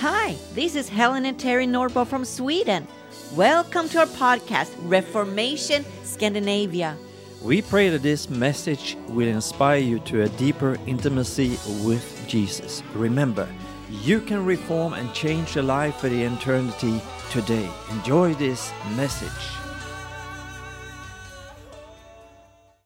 Hi, this is Helen and Terry Norbo from Sweden. Welcome to our podcast, Reformation Scandinavia. We pray that this message will inspire you to a deeper intimacy with Jesus. Remember, you can reform and change your life for the eternity today. Enjoy this message.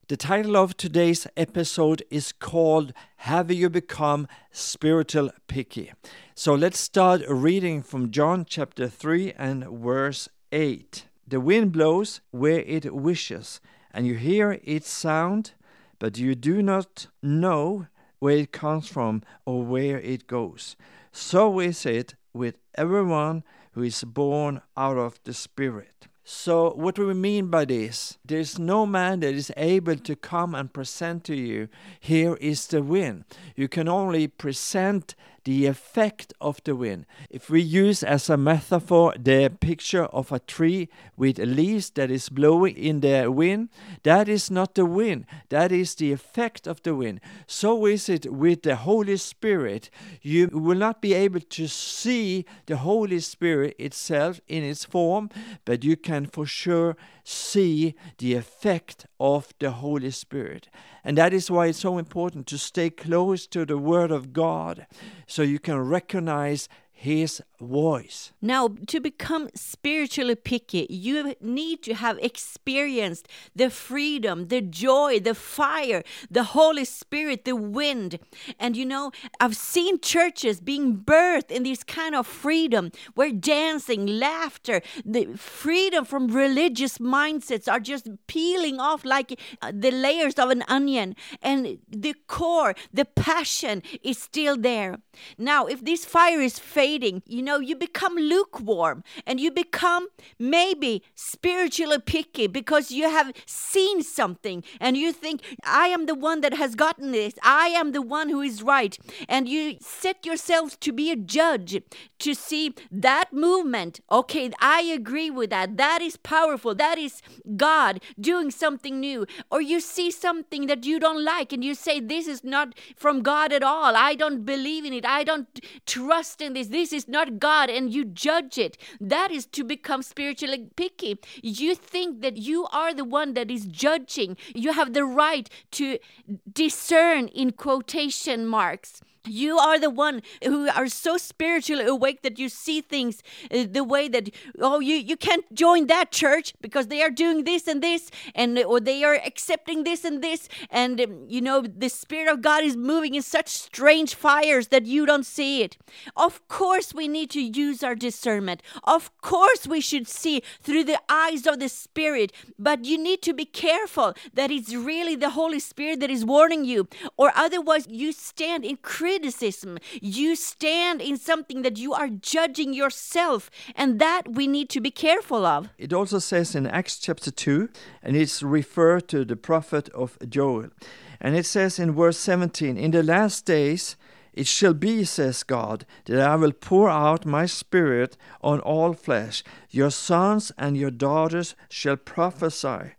The title of today's episode is called Have You Become Spiritual Picky? So let's start reading from John chapter 3 and verse 8. The wind blows where it wishes, and you hear its sound, but you do not know where it comes from or where it goes. So is it with everyone who is born out of the Spirit. So, what do we mean by this? There is no man that is able to come and present to you, here is the wind. You can only present the effect of the wind. If we use as a metaphor the picture of a tree with leaves that is blowing in the wind, that is not the wind, that is the effect of the wind. So is it with the Holy Spirit. You will not be able to see the Holy Spirit itself in its form, but you can for sure see the effect of the Holy Spirit. And that is why it's so important to stay close to the Word of God so you can recognize his voice. Now, to become spiritually picky, you need to have experienced the freedom, the joy, the fire, the Holy Spirit, the wind. And you know, I've seen churches being birthed in this kind of freedom where dancing, laughter, the freedom from religious mindsets are just peeling off like uh, the layers of an onion. And the core, the passion is still there. Now, if this fire is fading, you know, you become lukewarm and you become maybe spiritually picky because you have seen something and you think, I am the one that has gotten this, I am the one who is right. And you set yourself to be a judge to see that movement. Okay, I agree with that. That is powerful. That is God doing something new. Or you see something that you don't like and you say, This is not from God at all. I don't believe in it. I don't trust in this. This is not God and you judge it. That is to become spiritually picky. You think that you are the one that is judging. You have the right to discern in quotation marks you are the one who are so spiritually awake that you see things uh, the way that oh you you can't join that church because they are doing this and this and or they are accepting this and this and um, you know the spirit of God is moving in such strange fires that you don't see it. Of course we need to use our discernment. Of course we should see through the eyes of the spirit, but you need to be careful that it's really the Holy Spirit that is warning you or otherwise you stand in criticism. You stand in something that you are judging yourself, and that we need to be careful of. It also says in Acts chapter 2, and it's referred to the prophet of Joel. And it says in verse 17, In the last days, it shall be, says God, that I will pour out my spirit on all flesh. Your sons and your daughters shall prophesy,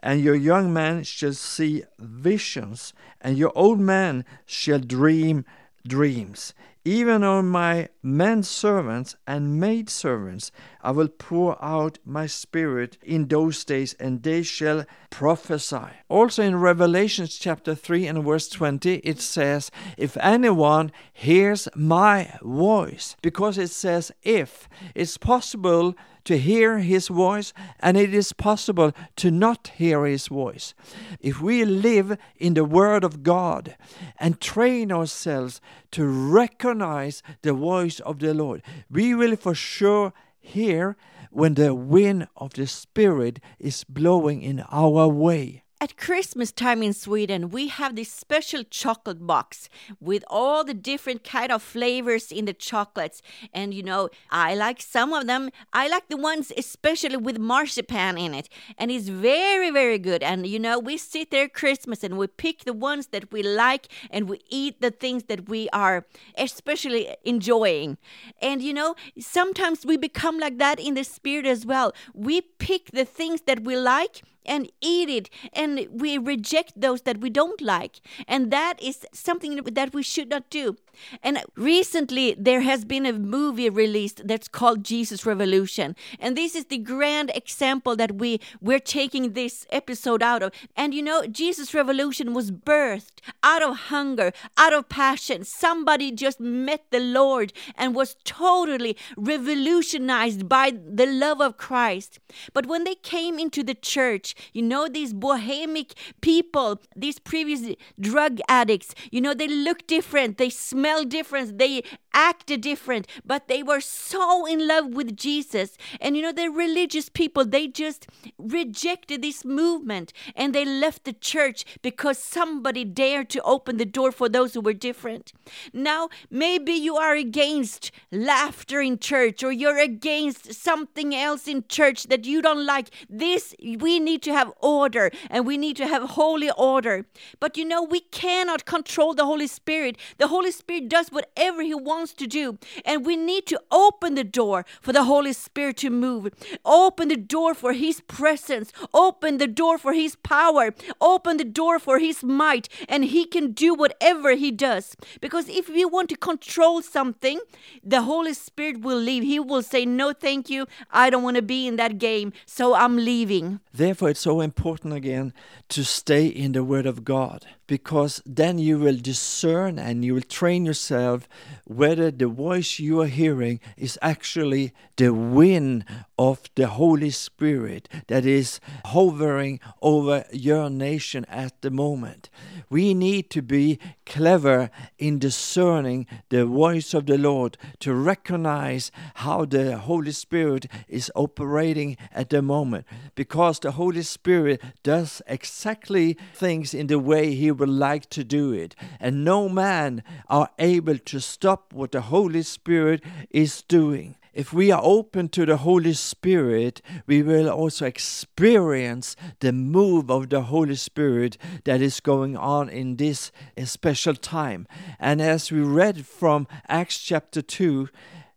and your young men shall see visions, and your old men shall dream dreams. Even on my men servants and maid servants I will pour out my spirit in those days, and they shall prophesy. Also in Revelation chapter 3 and verse 20, it says, If anyone hears my voice, because it says if, it's possible to hear his voice, and it is possible to not hear his voice. If we live in the Word of God and train ourselves to recognize the voice of the Lord, we will for sure hear when the wind of the Spirit is blowing in our way. At Christmas time in Sweden, we have this special chocolate box with all the different kind of flavors in the chocolates. And you know, I like some of them. I like the ones especially with marzipan in it. And it's very, very good. And you know, we sit there Christmas and we pick the ones that we like and we eat the things that we are especially enjoying. And you know, sometimes we become like that in the spirit as well. We pick the things that we like and eat it and we reject those that we don't like. And that is something that we should not do. And recently, there has been a movie released that's called Jesus Revolution. And this is the grand example that we, we're taking this episode out of. And you know, Jesus Revolution was birthed out of hunger, out of passion. Somebody just met the Lord and was totally revolutionized by the love of Christ. But when they came into the church, you know, these bohemic people, these previous drug addicts, you know, they look different, they smell different, they acted different, but they were so in love with Jesus. And you know, the religious people, they just rejected this movement and they left the church because somebody dared to open the door for those who were different. Now, maybe you are against laughter in church or you're against something else in church that you don't like. This, we need to have order and we need to have holy order. But you know, we cannot control the Holy Spirit. The Holy Spirit Spirit does whatever He wants to do. And we need to open the door for the Holy Spirit to move. Open the door for His presence. Open the door for His power. Open the door for His might. And He can do whatever He does. Because if we want to control something, the Holy Spirit will leave. He will say, No, thank you. I don't want to be in that game. So I'm leaving. Therefore, it's so important again to stay in the Word of God because then you will discern and you will train yourself whether the voice you are hearing is actually the wind of the Holy Spirit that is hovering over your nation at the moment. We need to be clever in discerning the voice of the Lord to recognize how the Holy Spirit is operating at the moment because the Holy Spirit does exactly things in the way He would like to do it. And no man are able to stop what the Holy Spirit is doing. If we are open to the Holy Spirit, we will also experience the move of the Holy Spirit that is going on in this special time. And as we read from Acts chapter 2,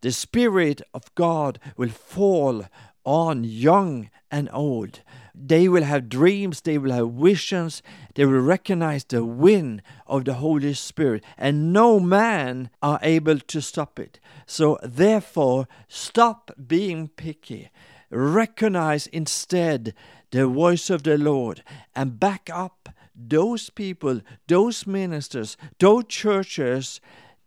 the Spirit of God will fall on young and old. They will have dreams, they will have visions, they will recognize the wind of the Holy Spirit, and no man are able to stop it. So, therefore, stop being picky. Recognize instead the voice of the Lord and back up those people, those ministers, those churches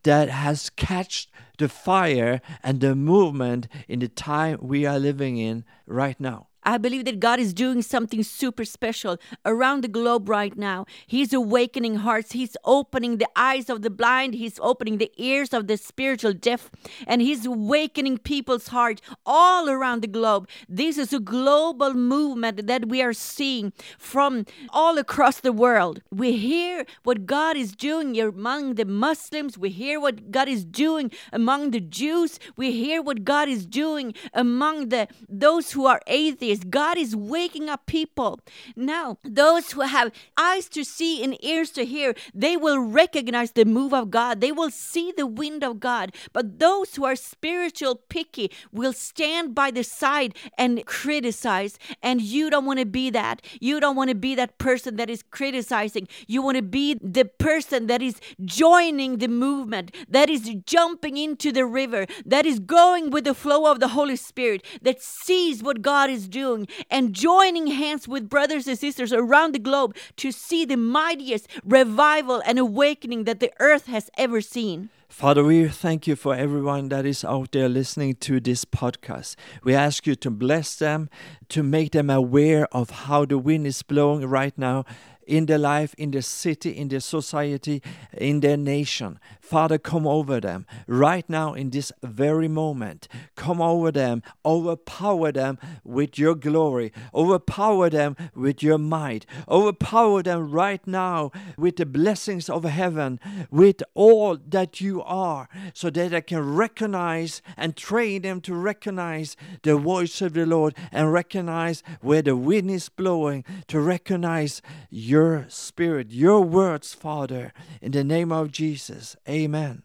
that has catched the fire and the movement in the time we are living in right now. I believe that God is doing something super special around the globe right now. He's awakening hearts. He's opening the eyes of the blind. He's opening the ears of the spiritual deaf. And He's awakening people's heart all around the globe. This is a global movement that we are seeing from all across the world. We hear what God is doing among the Muslims. We hear what God is doing among the Jews. We hear what God is doing among the those who are atheists is God is waking up people. Now, those who have eyes to see and ears to hear, they will recognize the move of God. They will see the wind of God. But those who are spiritual picky will stand by the side and criticize. And you don't want to be that. You don't want to be that person that is criticizing. You want to be the person that is joining the movement, that is jumping into the river, that is going with the flow of the Holy Spirit, that sees what God is doing doing and joining hands with brothers and sisters around the globe to see the mightiest revival and awakening that the earth has ever seen. Father, we thank you for everyone that is out there listening to this podcast. We ask you to bless them, to make them aware of how the wind is blowing right now in their life, in their city, in their society, in their nation. Father, come over them right now in this very moment. Come over them, overpower them with your glory, overpower them with your might, overpower them right now with the blessings of heaven, with all that you are, so that I can recognize and train them to recognize the voice of the Lord and recognize where the wind is blowing, to recognize your spirit, your words, Father, in the name of Jesus. Amen.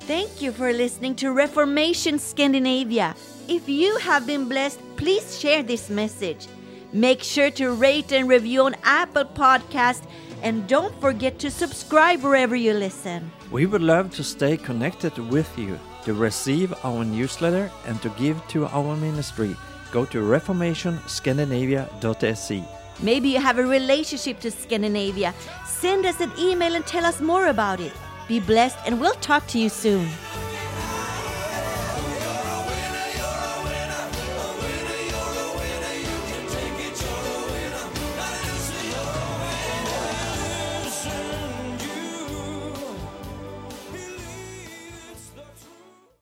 Thank you for listening to Reformation Scandinavia. If you have been blessed, please share this message. Make sure to rate and review on Apple Podcast and don't forget to subscribe wherever you listen. We would love to stay connected with you. To receive our newsletter and to give to our ministry, go to reformationscandinavia.se. Maybe you have a relationship to Scandinavia. Send us an email and tell us more about it. Be blessed, and we'll talk to you soon.